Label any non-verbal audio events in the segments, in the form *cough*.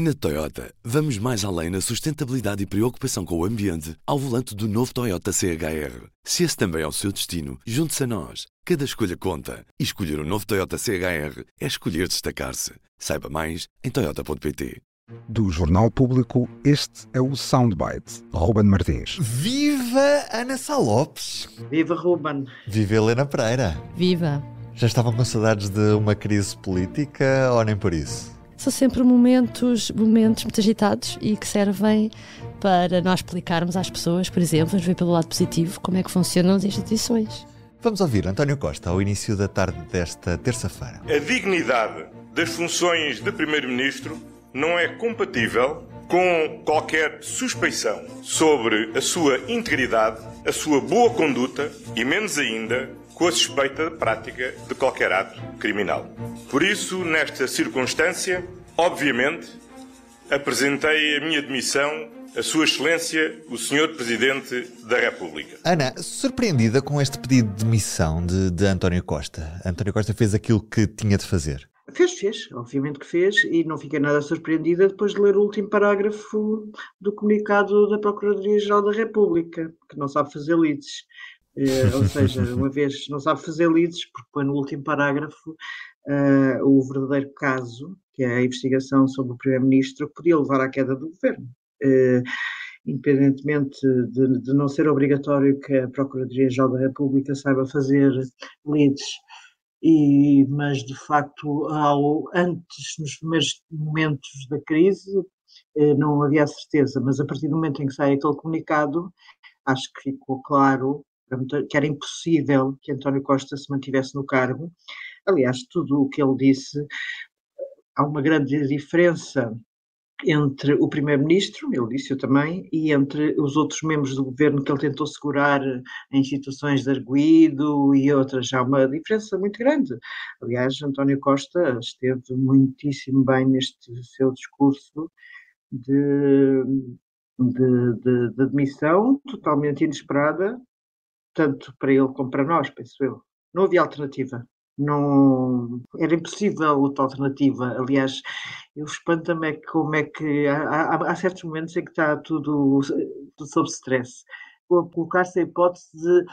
Na Toyota, vamos mais além na sustentabilidade e preocupação com o ambiente ao volante do novo Toyota CHR. Se esse também é o seu destino, junte-se a nós. Cada escolha conta. E escolher o um novo Toyota CHR é escolher destacar-se. Saiba mais em Toyota.pt. Do Jornal Público, este é o Soundbite. Ruben Martins. Viva Ana Salopes! Viva Ruben! Viva Helena Pereira! Viva! Já estavam com saudades de uma crise política ou nem por isso? São sempre momentos, momentos muito agitados e que servem para nós explicarmos às pessoas, por exemplo, vamos ver pelo lado positivo, como é que funcionam as instituições. Vamos ouvir António Costa ao início da tarde desta terça-feira. A dignidade das funções de Primeiro-Ministro não é compatível com qualquer suspeição sobre a sua integridade, a sua boa conduta e, menos ainda, com a suspeita prática de qualquer ato criminal. Por isso, nesta circunstância, obviamente, apresentei a minha demissão a Sua Excelência, o Sr. Presidente da República. Ana, surpreendida com este pedido de demissão de, de António Costa. António Costa fez aquilo que tinha de fazer. Fez, fez, obviamente que fez, e não fiquei nada surpreendida depois de ler o último parágrafo do comunicado da Procuradoria-Geral da República, que não sabe fazer leads. Uh, ou seja, uma vez não sabe fazer leads, porque põe no último parágrafo uh, o verdadeiro caso, que é a investigação sobre o Primeiro-Ministro, podia levar à queda do governo. Uh, independentemente de, de, não ser obrigatório que a Procuradoria-Geral da República saiba fazer leads, e, mas de facto, ao, antes, nos primeiros momentos da crise, não havia certeza, mas a partir do momento em que sai aquele comunicado, acho que ficou claro que era impossível que António Costa se mantivesse no cargo. Aliás, tudo o que ele disse, há uma grande diferença entre o primeiro-ministro, ele disse eu também, e entre os outros membros do governo que ele tentou segurar em situações de arguído e outras. Há uma diferença muito grande. Aliás, António Costa esteve muitíssimo bem neste seu discurso de, de, de, de admissão, totalmente inesperada, tanto para ele como para nós, penso eu. Não havia alternativa. Não, era impossível outra alternativa. Aliás, eu espanto-me é como é que há, há, há, certos momentos em que está tudo, sob stress. Colocar-se a hipótese de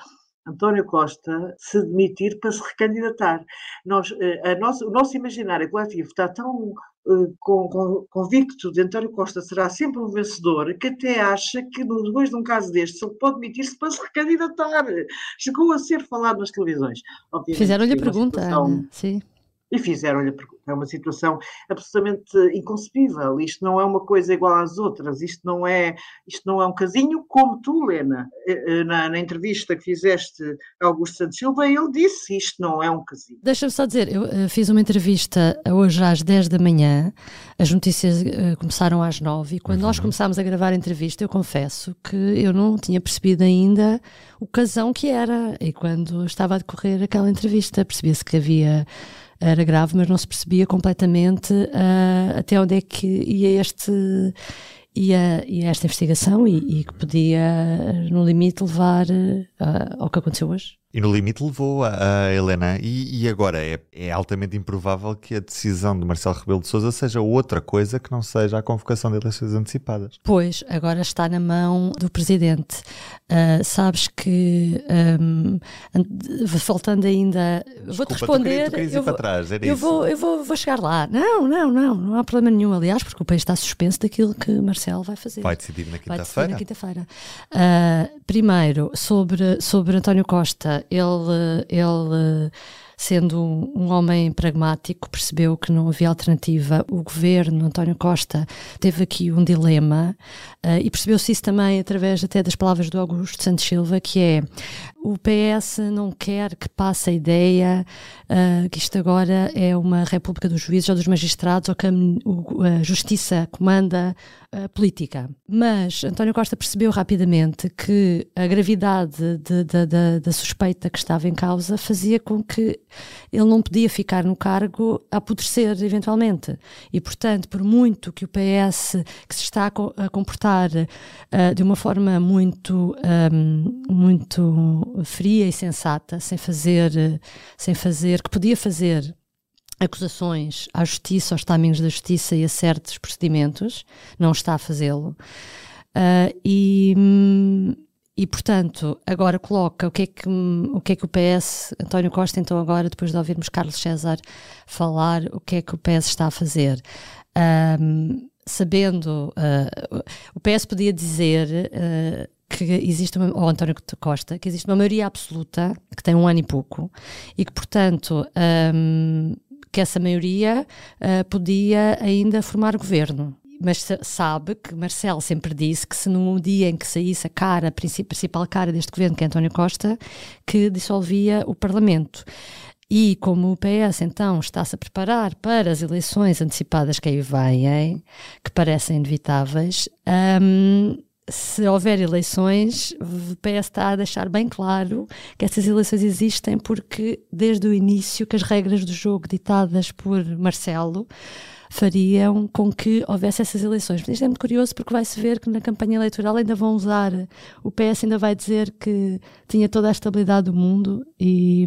António Costa se demitir para se recandidatar. Nós, eh, a nosso, o nosso imaginário coletivo está tão com, convicto de António Costa será sempre um vencedor que até acha que depois de um caso deste ele pode demitir-se para se recandidatar. Chegou a ser falado nas televisões. Fizeram-lhe a pergunta, situação... sim e fizeram-lhe É uma situação absolutamente inconcebível. Isto não é uma coisa igual às outras. Isto não é, isto não é um casinho como tu, Lena, eh, eh, na, na entrevista que fizeste a Augusto Santos Silva, ele disse isto não é um casinho. Deixa-me só dizer, eu uh, fiz uma entrevista hoje às 10 da manhã, as notícias começaram às 9 e quando uhum. nós começámos a gravar a entrevista, eu confesso que eu não tinha percebido ainda o casão que era. E quando estava a decorrer aquela entrevista, percebia-se que havia era grave, mas não se percebia completamente uh, até onde é que ia este ia, ia esta investigação e, e que podia, no limite, levar uh, ao que aconteceu hoje. E no limite levou a, a Helena. E, e agora é, é, altamente improvável que a decisão de Marcelo Rebelo de Sousa seja outra coisa que não seja a convocação de eleições antecipadas. Pois, agora está na mão do Presidente. Uh, sabes que, um, faltando ainda... Vou-te responder... Tu eu, vou, trás, eu, vou, eu vou, vou chegar lá. Não, não, não, não há problema nenhum, aliás, porque o país está suspenso daquilo que Marcelo vai fazer. Vai decidir na quinta-feira. Vai decidir na quinta-feira. Uh, primeiro, sobre, sobre António Costa, ele, ele sendo um homem pragmático, percebeu que não havia alternativa. O governo, António Costa, teve aqui um dilema uh, e percebeu-se isso também através até das palavras do Augusto Santos Silva, que é o PS não quer que passe a ideia uh, que isto agora é uma república dos juízes ou dos magistrados ou que a, a justiça comanda a política. Mas António Costa percebeu rapidamente que a gravidade de, de, de, da suspeita que estava em causa fazia com que ele não podia ficar no cargo a apodrecer eventualmente. E, portanto, por muito que o PS, que se está a comportar uh, de uma forma muito, um, muito fria e sensata, sem fazer, sem fazer, que podia fazer acusações à justiça, aos timings da justiça e a certos procedimentos, não está a fazê-lo. Uh, e, e, portanto, agora coloca o que, é que, o que é que o PS, António Costa, então agora, depois de ouvirmos Carlos César falar, o que é que o PS está a fazer. Um, sabendo, uh, o PS podia dizer uh, que existe uma, ou António Costa, que existe uma maioria absoluta que tem um ano e pouco e que, portanto, um, que essa maioria uh, podia ainda formar governo. Mas sabe que Marcelo sempre disse que se no dia em que saísse a cara, a principal cara deste governo, que é António Costa, que dissolvia o Parlamento. E como o PS então está-se a preparar para as eleições antecipadas que aí vêm, que parecem inevitáveis, um, se houver eleições, o PS está a deixar bem claro que essas eleições existem porque desde o início que as regras do jogo ditadas por Marcelo fariam com que houvesse essas eleições. Mas isto é muito curioso porque vai-se ver que na campanha eleitoral ainda vão usar, o PS ainda vai dizer que tinha toda a estabilidade do mundo e,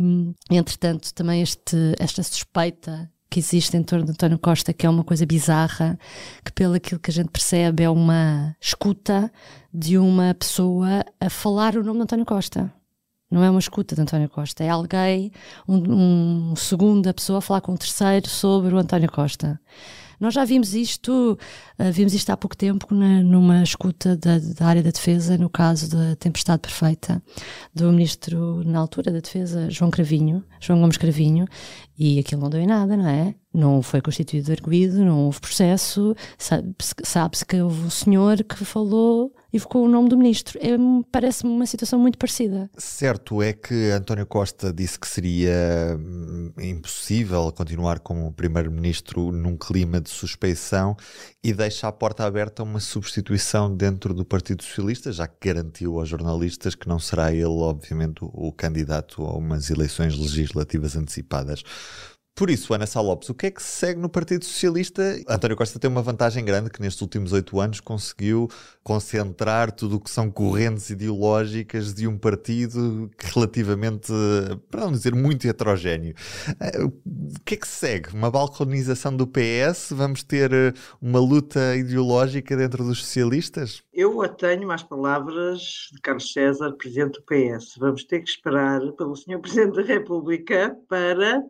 entretanto, também este, esta suspeita que existe em torno de António Costa, que é uma coisa bizarra, que pelo aquilo que a gente percebe é uma escuta de uma pessoa a falar o nome de António Costa. Não é uma escuta de António Costa, é alguém, um, um segunda pessoa a falar com um terceiro sobre o António Costa. Nós já vimos isto, uh, vimos isto há pouco tempo na, numa escuta da, da, área da defesa, no caso da tempestade perfeita, do ministro, na altura da defesa, João Cravinho, João Gomes Cravinho, e aquilo não deu em nada, não é? Não foi constituído arguído, não houve processo, sabe-se sabe que houve um senhor que falou evocou o nome do ministro. É, Parece-me uma situação muito parecida. Certo é que António Costa disse que seria hum, impossível continuar como primeiro-ministro num clima de suspeição e deixa a porta aberta a uma substituição dentro do Partido Socialista, já que garantiu aos jornalistas que não será ele, obviamente, o candidato a umas eleições legislativas antecipadas. Por isso, Ana Sá Lopes, o que é que se segue no Partido Socialista? António Costa tem uma vantagem grande que nestes últimos oito anos conseguiu concentrar tudo o que são correntes ideológicas de um partido relativamente, para não dizer muito heterogéneo. Eh, o que é que se segue? Uma balconização do PS? Vamos ter eh, uma luta ideológica dentro dos socialistas? Eu atenho às palavras de Carlos César, Presidente do PS. Vamos ter que esperar pelo Sr. Presidente da República para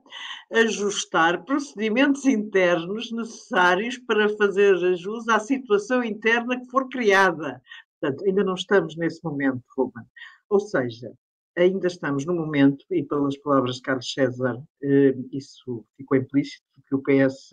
ajustar procedimentos internos necessários para fazer jus à situação interna que for criada. Portanto, ainda não estamos nesse momento, Ruben. Ou seja, ainda estamos no momento, e pelas palavras de Carlos César, eh, isso ficou implícito, que o PS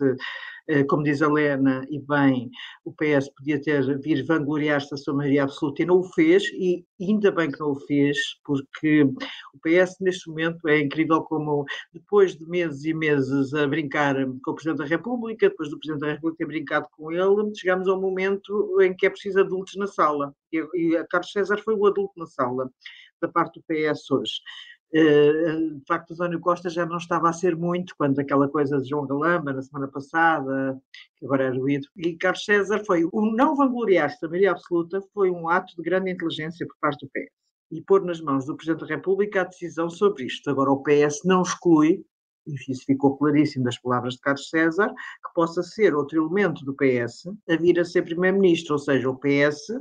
eh, como diz a Lena, e bem, o PS podia ter vir vangloriar-se da sua maioria absoluta e não o fez, e ainda bem que não o fez, porque o PS neste momento é incrível como depois de meses e meses a brincar com o Presidente da República, depois do Presidente da República ter brincado com ele, chegamos ao momento em que é preciso adultos na sala. E, e Carlos César foi o adulto na sala da parte do PS hoje. Eh, de facto, António Costa já não estava a ser muito, quando aquela coisa de João Galamba, na semana passada, que agora é ruído, e Carlos César foi o não vangloriar-se da maioria absoluta, foi um ato de grande inteligência por parte do PS. E pôr nas mãos do Presidente da República a decisão sobre isto. Agora, o PS não exclui, e isso ficou claríssimo das palavras de Carlos César, que possa ser outro elemento do PS a vir a ser Primeiro-Ministro, ou seja, o PS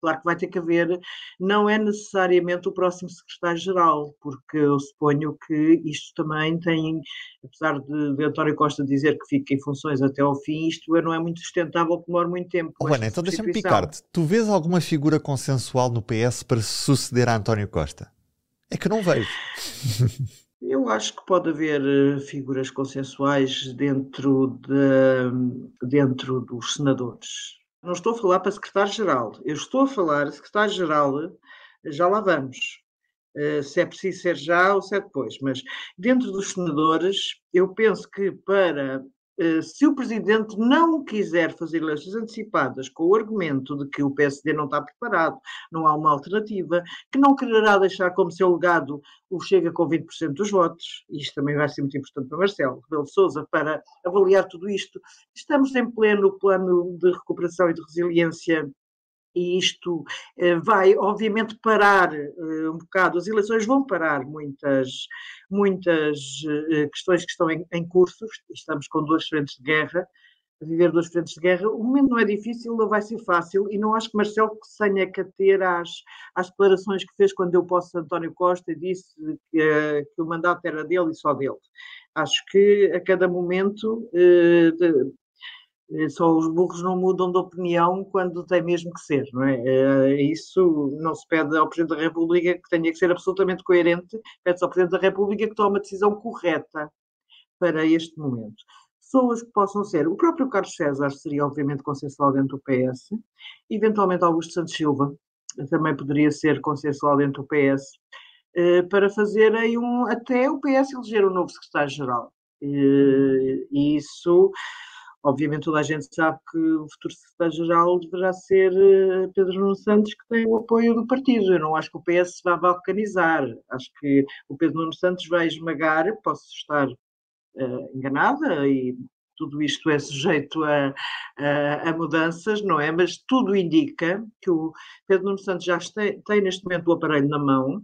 Claro que vai ter que haver, não é necessariamente o próximo secretário-geral, porque eu suponho que isto também tem, apesar de, de António Costa dizer que fica em funções até ao fim, isto é, não é muito sustentável, demora muito tempo. Oh, Ana, então deixa-me picar-te. Tu vês alguma figura consensual no PS para suceder a António Costa? É que não vejo. *laughs* Eu acho que pode haver eh, figuras consensuais dentro, de, dentro dos senadores. Não estou a falar para secretário-geral, eu estou a falar secretário-geral, já lá vamos. Uh, se é preciso ser já ou se é depois, mas dentro dos senadores, eu penso que para se o Presidente não quiser fazer eleições antecipadas com o argumento de que o PSD não está preparado, não há uma alternativa, que não quererá deixar como seu legado o Chega com 20% dos votos, isto também vai ser muito importante para Marcelo Rebelo Sousa, para avaliar tudo isto. Estamos em pleno plano de recuperação e de resiliência e isto vai, obviamente, parar um bocado, as eleições vão parar muitas, muitas questões que estão em, em curso, estamos com duas frentes de guerra, a viver duas frentes de guerra. O momento não é difícil, não vai ser fácil, e não acho que Marcelo se tenha que ater às, às declarações que fez quando deu posse a António Costa e disse que, que, o mandato era dele e só dele. Acho que a cada momento eh, eh, só os burros não mudam de opinião quando tem mesmo que ser, não é? Eh, isso não se pede ao Presidente da República que tenha que ser absolutamente coerente, pede-se ao Presidente da República que tome a decisão correta para este momento pessoas que possam ser. O próprio Carlos César seria, obviamente, consensual dentro do PS, eventualmente Augusto Santos Silva também poderia ser consensual dentro do PS, eh, para fazerem um, até o PS eleger um novo secretário-geral. E isso, obviamente, toda a gente sabe que o futuro secretário-geral deverá ser eh, Pedro Nuno Santos, que tem o apoio do partido. Eu não acho que o PS vá balcanizar. Acho que o Pedro Nuno Santos vai esmagar, posso estar uh, enganada e tudo isto é sujeito a, a, a, mudanças, não é? Mas tudo indica que o Pedro Nuno Santos já tem, neste momento o aparelho na mão,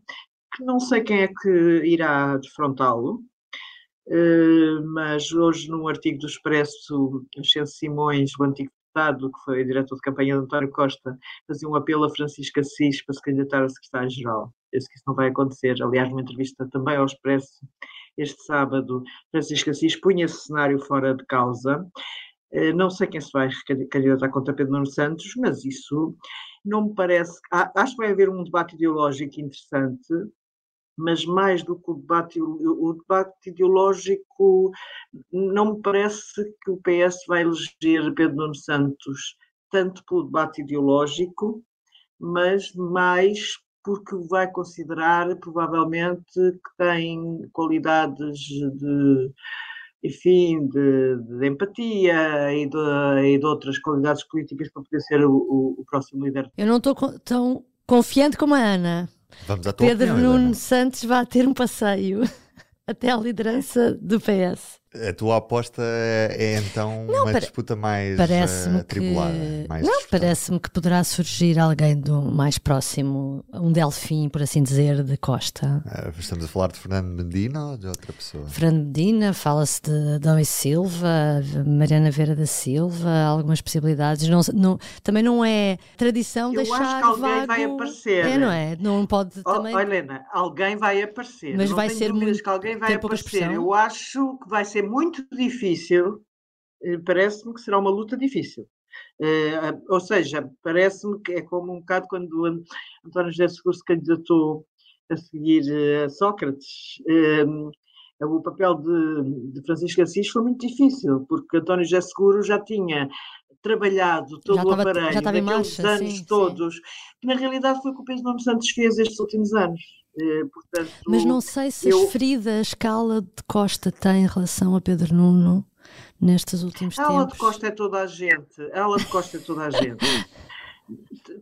que não sei quem é que irá defrontá-lo, mas hoje num artigo do Expresso, Ascenso Simões, o antigo deputado, que foi diretor de campanha de António Costa, fazia um apelo a Francisco Assis para se candidatar a secretário-geral. Penso que isso não vai acontecer. Aliás, numa entrevista também ao Expresso, este sábado, Francisco Assis punha esse cenário fora de causa. Eh, não sei quem se vai candidatar contra Pedro Nuno Santos, mas isso não me parece. Acho que vai haver um debate ideológico interessante, mas mais do que o debate, o debate ideológico, não me parece que o PS vai eleger Pedro Nuno Santos tanto pelo debate ideológico, mas mais porque vai considerar provavelmente que tem qualidades de, enfim, de, de empatia e de, e de, outras qualidades políticas para poder ser o, o, o próximo líder. Eu não estou tão confiante como a Ana. Vamos à tua Pedro opinião, Nuno Santos vai ter um passeio *laughs* até à liderança do PS. A tua aposta é então não, uma disputa mais uh, atribulada? Que... Mais não, parece-me que poderá surgir alguém do mais próximo, um Delfim, por assim dizer, de Costa. Uh, estamos a falar de Fernando Medina ou de outra pessoa? Fernando Medina, fala-se de Adão e Silva, Mariana Vera da Silva, algumas possibilidades. Não, não, também não é tradição Eu deixar acho que alguém vago... vai aparecer. É, não é? Não pode oh, também... Oh, Helena, alguém vai aparecer. Mas não vai ser muito... que alguém vai aparecer. Eu acho que vai ser muito difícil, eh, parece-me que será uma luta difícil. Uh, ou seja, parece-me que é como um bocado quando António José Seguro se candidatou a seguir uh, Sócrates. Uh, o papel de, de, Francisco Assis foi muito difícil, porque António José Seguro já tinha trabalhado todo já o aparelho já daqueles marcha, anos sim, todos, sim. que na realidade foi o que o Pedro Nuno Santos fez estes últimos anos. Eh, portanto, Mas não sei se eu... as feridas a escala de Costa tem em relação a Pedro Nuno nestes últimos a tempos. A ala de Costa é toda a gente. A ala de Costa é toda a gente.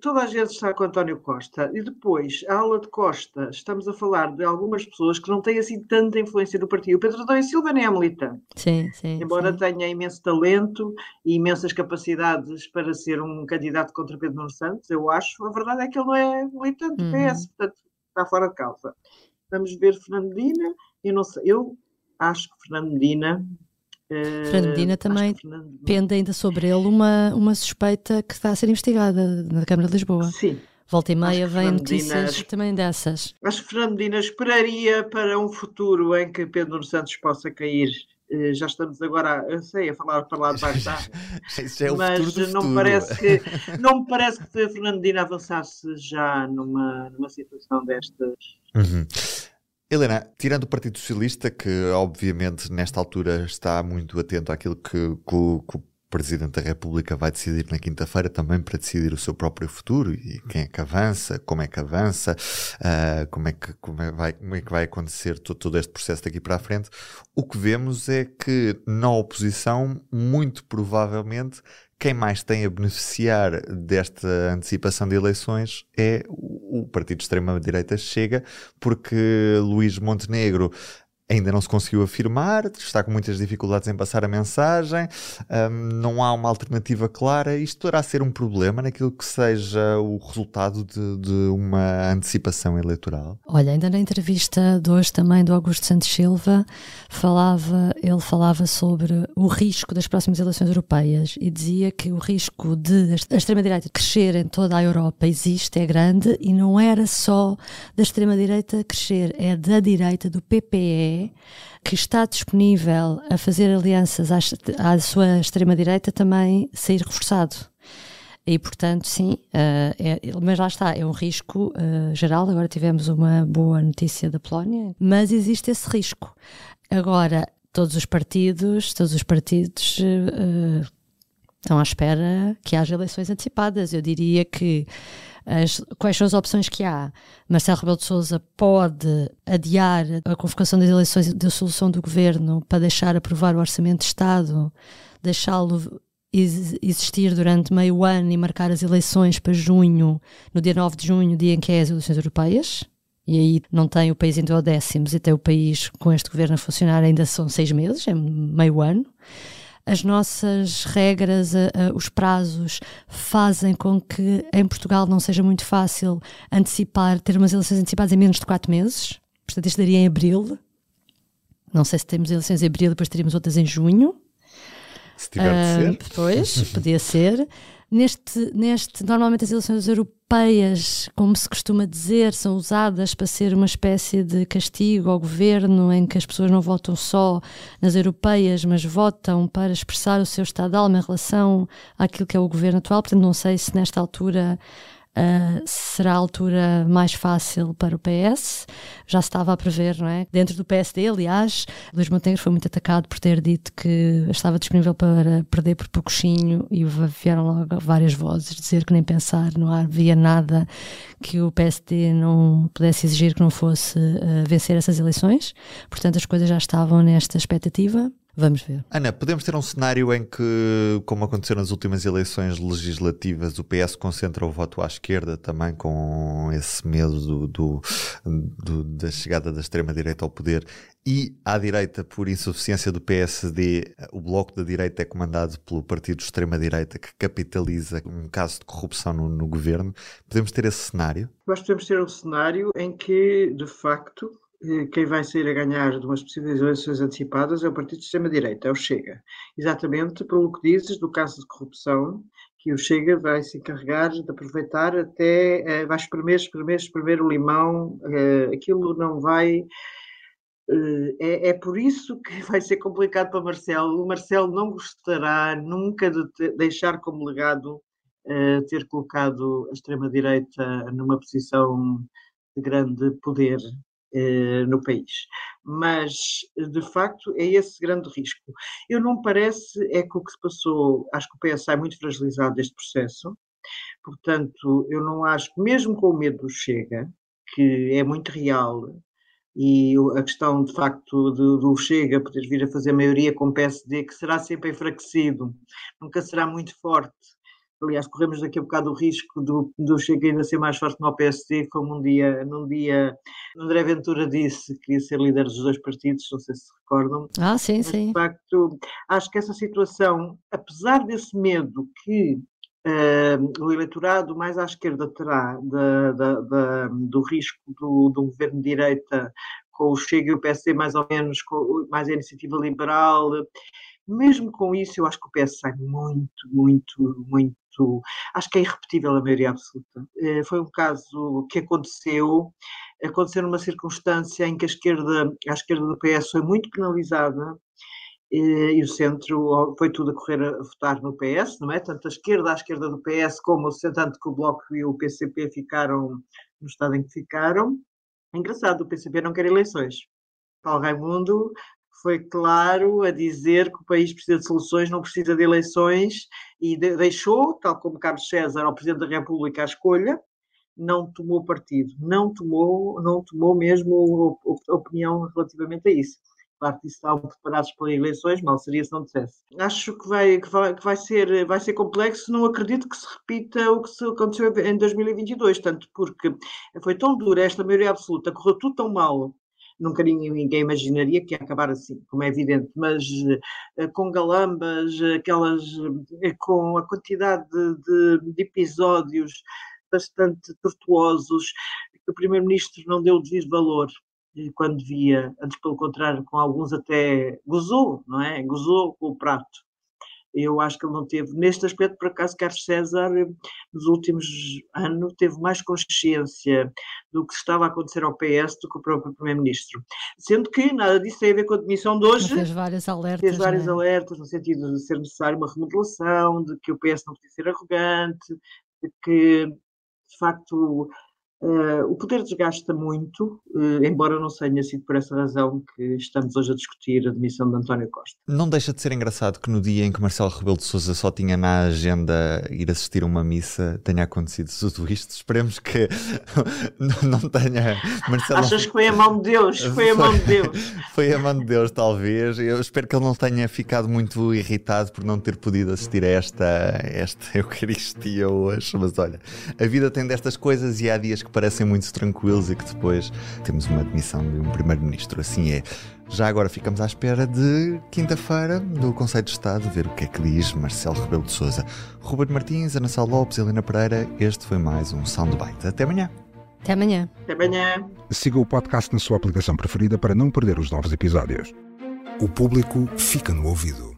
toda a gente está com António Costa. E depois, a ala de Costa, estamos a falar de algumas pessoas que não têm assim tanta influência no partido. O Pedro Adão Silva nem é militante. Sim, sim. Embora sim. tenha imenso talento e imensas capacidades para ser um candidato contra Pedro Nuno Santos, eu acho. A verdade é que ele não é militante do uhum. PS. Portanto, está fora de causa. Vamos ver Fernando Medina. Eu não sei, eu acho que Fernando Medina. Uh, Fernando Medina também Fernando... pende ainda sobre ele uma, uma suspeita que está a ser investigada na Câmara de Lisboa. Sim. Volta e meia vem notícias também dessas. Acho que Fernando Medina esperaria para um futuro em que Pedro Santos possa cair já estamos agora, eu sei, a falar para lá de baixo? *laughs* Isso é o mas não me parece que *laughs* não me parece que Fernandina avançasse já numa, numa situação destas. Uhum. Helena, tirando o Partido Socialista, que obviamente nesta altura está muito atento àquilo que, que, que o Presidente da República vai decidir na quinta-feira também para decidir o seu próprio futuro e quem é que avança, como é que avança, uh, como, é que, como, é vai, como é que vai acontecer todo, todo este processo daqui para a frente. O que vemos é que na oposição, muito provavelmente, quem mais tem a beneficiar desta antecipação de eleições é o Partido de Extrema-Direita Chega, porque Luís Montenegro ainda não se conseguiu afirmar, está com muitas dificuldades em passar a mensagem, um, não há uma alternativa clara. Isto poderá ser um problema naquilo que seja o resultado de, de, uma antecipação eleitoral? Olha, ainda na entrevista de hoje também do Augusto Santos Silva, falava, ele falava sobre o risco das próximas eleições europeias e dizia que o risco de a extrema-direita crescer em toda a Europa existe, é grande, e não era só da extrema-direita crescer, é da direita, do PPE, que está disponível a fazer alianças à, à sua extrema-direita também sair reforçado. E, portanto, sim, uh, é, mas lá está, é um risco uh, geral. Agora tivemos uma boa notícia da Polónia, mas existe esse risco. Agora, todos os partidos, todos os partidos uh, estão à espera que haja eleições antecipadas. Eu diria que as, quais são as opções que há. Marcelo Rebelo de Sousa pode adiar a convocação das eleições da solução do governo para deixar aprovar o orçamento de Estado, deixá-lo existir durante meio ano e marcar as eleições para junho, no dia 9 de junho, dia em que é as eleições europeias. E aí não tem o país em duodécimos e tem o país com este governo a funcionar ainda são seis meses, é meio ano as nossas regras, a, a, os prazos fazem com que em Portugal não seja muito fácil antecipar, ter umas eleições antecipadas em menos de quatro meses. Portanto, isto daria em abril. Não sei se temos eleições em abril, depois teríamos outras em junho. Se tiver uh, de ser. Pois, podia ser. Neste, neste, normalmente as eleições europeias, como se costuma dizer, são usadas para ser uma espécie de castigo ao governo, em que as pessoas não votam só nas europeias, mas votam para expressar o seu estado de alma em relação àquilo que é o governo atual. Portanto, não sei se nesta altura Uh, será a altura mais fácil para o PS. Já se estava a prever, não é? Dentro do PSD, aliás, Luís Montenegro foi muito atacado por ter dito que estava disponível para perder por pouquinho e vieram logo várias vozes dizer que nem pensar, não havia nada que o PSD não pudesse exigir que não fosse uh, vencer essas eleições. Portanto, as coisas já estavam nesta expectativa. Vamos ver. Ana, podemos ter um cenário em que, como aconteceu nas últimas eleições legislativas, o PS concentra o voto à esquerda também com esse medo do, do, do, da chegada da extrema-direita ao poder e à direita, por insuficiência do PSD, o bloco da direita é comandado pelo partido de extrema-direita que capitaliza um caso de corrupção no, no governo. Podemos ter esse cenário? Nós podemos ter um cenário em que, de facto, quem vai sair a ganhar de umas possíveis eleições antecipadas é o partido de extrema-direita, é o Chega. Exatamente pelo que dizes do caso de corrupção, que o Chega vai se encarregar de aproveitar até, eh, vai espremer, espremer, espremer o limão, eh, aquilo não vai... Eh, é, é, por isso que *laughs* vai ser complicado para Marcelo. O Marcelo não gostará nunca de deixar como legado ter colocado a extrema-direita numa posição de grande poder no país. Mas, de facto, é esse grande risco. Eu não parece, é que o que se passou, acho que o PS sai muito fragilizado deste processo, portanto, eu não acho, mesmo com o medo do Chega, que é muito real, e a questão, de facto, do, do Chega poder vir a fazer maioria com o PSD, que será sempre enfraquecido, nunca será muito forte, Aliás, corremos daqui a bocado o risco do, do Chega ainda ser mais forte no PSD, como um dia, num dia, André Ventura disse que ia ser líder dos dois partidos, não sei se recordam. Ah, sim, Mas, sim. De facto, acho que essa situação, apesar desse medo que uh, o eleitorado mais à esquerda terá da, da, da, do risco do, do governo de direita com o Chega e o PSD mais ou menos, com mais a iniciativa liberal, mesmo com isso, eu acho que o PS sai muito, muito, muito. Acho que é irrepetível a maioria absoluta. Eh, foi um caso que aconteceu, aconteceu numa circunstância em que a esquerda, a esquerda do PS foi muito penalizada eh, e o centro foi tudo a correr a votar no PS, não é? Tanto a esquerda à esquerda do PS, como tanto que o Bloco e o PCP ficaram no estado em que ficaram. É engraçado, o PCP não quer eleições. Paulo Raimundo foi claro a dizer que o país precisa de soluções, não precisa de eleições, e de, deixou, tal como Carlos César, ao Presidente da República a escolha, não tomou partido, não tomou, não tomou mesmo opinião relativamente a isso. Claro que estavam preparados para eleições, mal seria se não dissesse. Acho que vai, que vai, que vai, ser, vai ser complexo, não acredito que se repita o que se aconteceu em 2022, tanto porque foi tão dura esta maioria absoluta, correu tudo tão mal nunca ninguém, imaginaria que ia acabar assim, como é evidente, mas uh, com galambas, aquelas, uh, com a quantidade de, de, episódios bastante tortuosos, que o Primeiro-Ministro não deu devido valor quando via, antes pelo contrário, com alguns até gozou, não é? Gozou com o prato. Eu acho que ele não teve, neste aspecto, por acaso, Carlos César, nos últimos anos, teve mais consciência do que estava a acontecer ao PS do que o próprio Primeiro-Ministro. Sendo que nada disso tem a ver com a demissão de hoje. Fez vários alertas. Fez vários é? alertas, no sentido de ser necessário uma remodelação, de que o PS não podia ser arrogante, de que, de facto, Uh, o poder desgasta muito, uh, embora não tenha sido por essa razão que estamos hoje a discutir a demissão de António Costa. Não deixa de ser engraçado que no dia em que Marcelo Rebelo de Sousa só tinha na agenda ir assistir a uma missa tenha acontecido tudo isto. Esperemos que *laughs* não, tenha. Marcelo... Achas que foi a mão de Deus? Foi a mão de Deus. *laughs* foi a mão de Deus, talvez. Eu espero que ele não tenha ficado muito irritado por não ter podido assistir a esta, esta *laughs* Eucaristia hoje. Mas olha, a vida tem destas coisas e há dias que parecem muito tranquilos e que depois temos uma admissão de um primeiro-ministro. Assim é. Já agora ficamos à espera de quinta-feira do Conselho de Estado, ver o que é que diz Marcelo Rebelo de Sousa. Ruben Martins, Ana Sá Lopes, Helena Pereira, este foi mais um Soundbite. Até amanhã. Até amanhã. Até amanhã. Siga o podcast na sua aplicação preferida para não perder os novos episódios. O público fica no ouvido.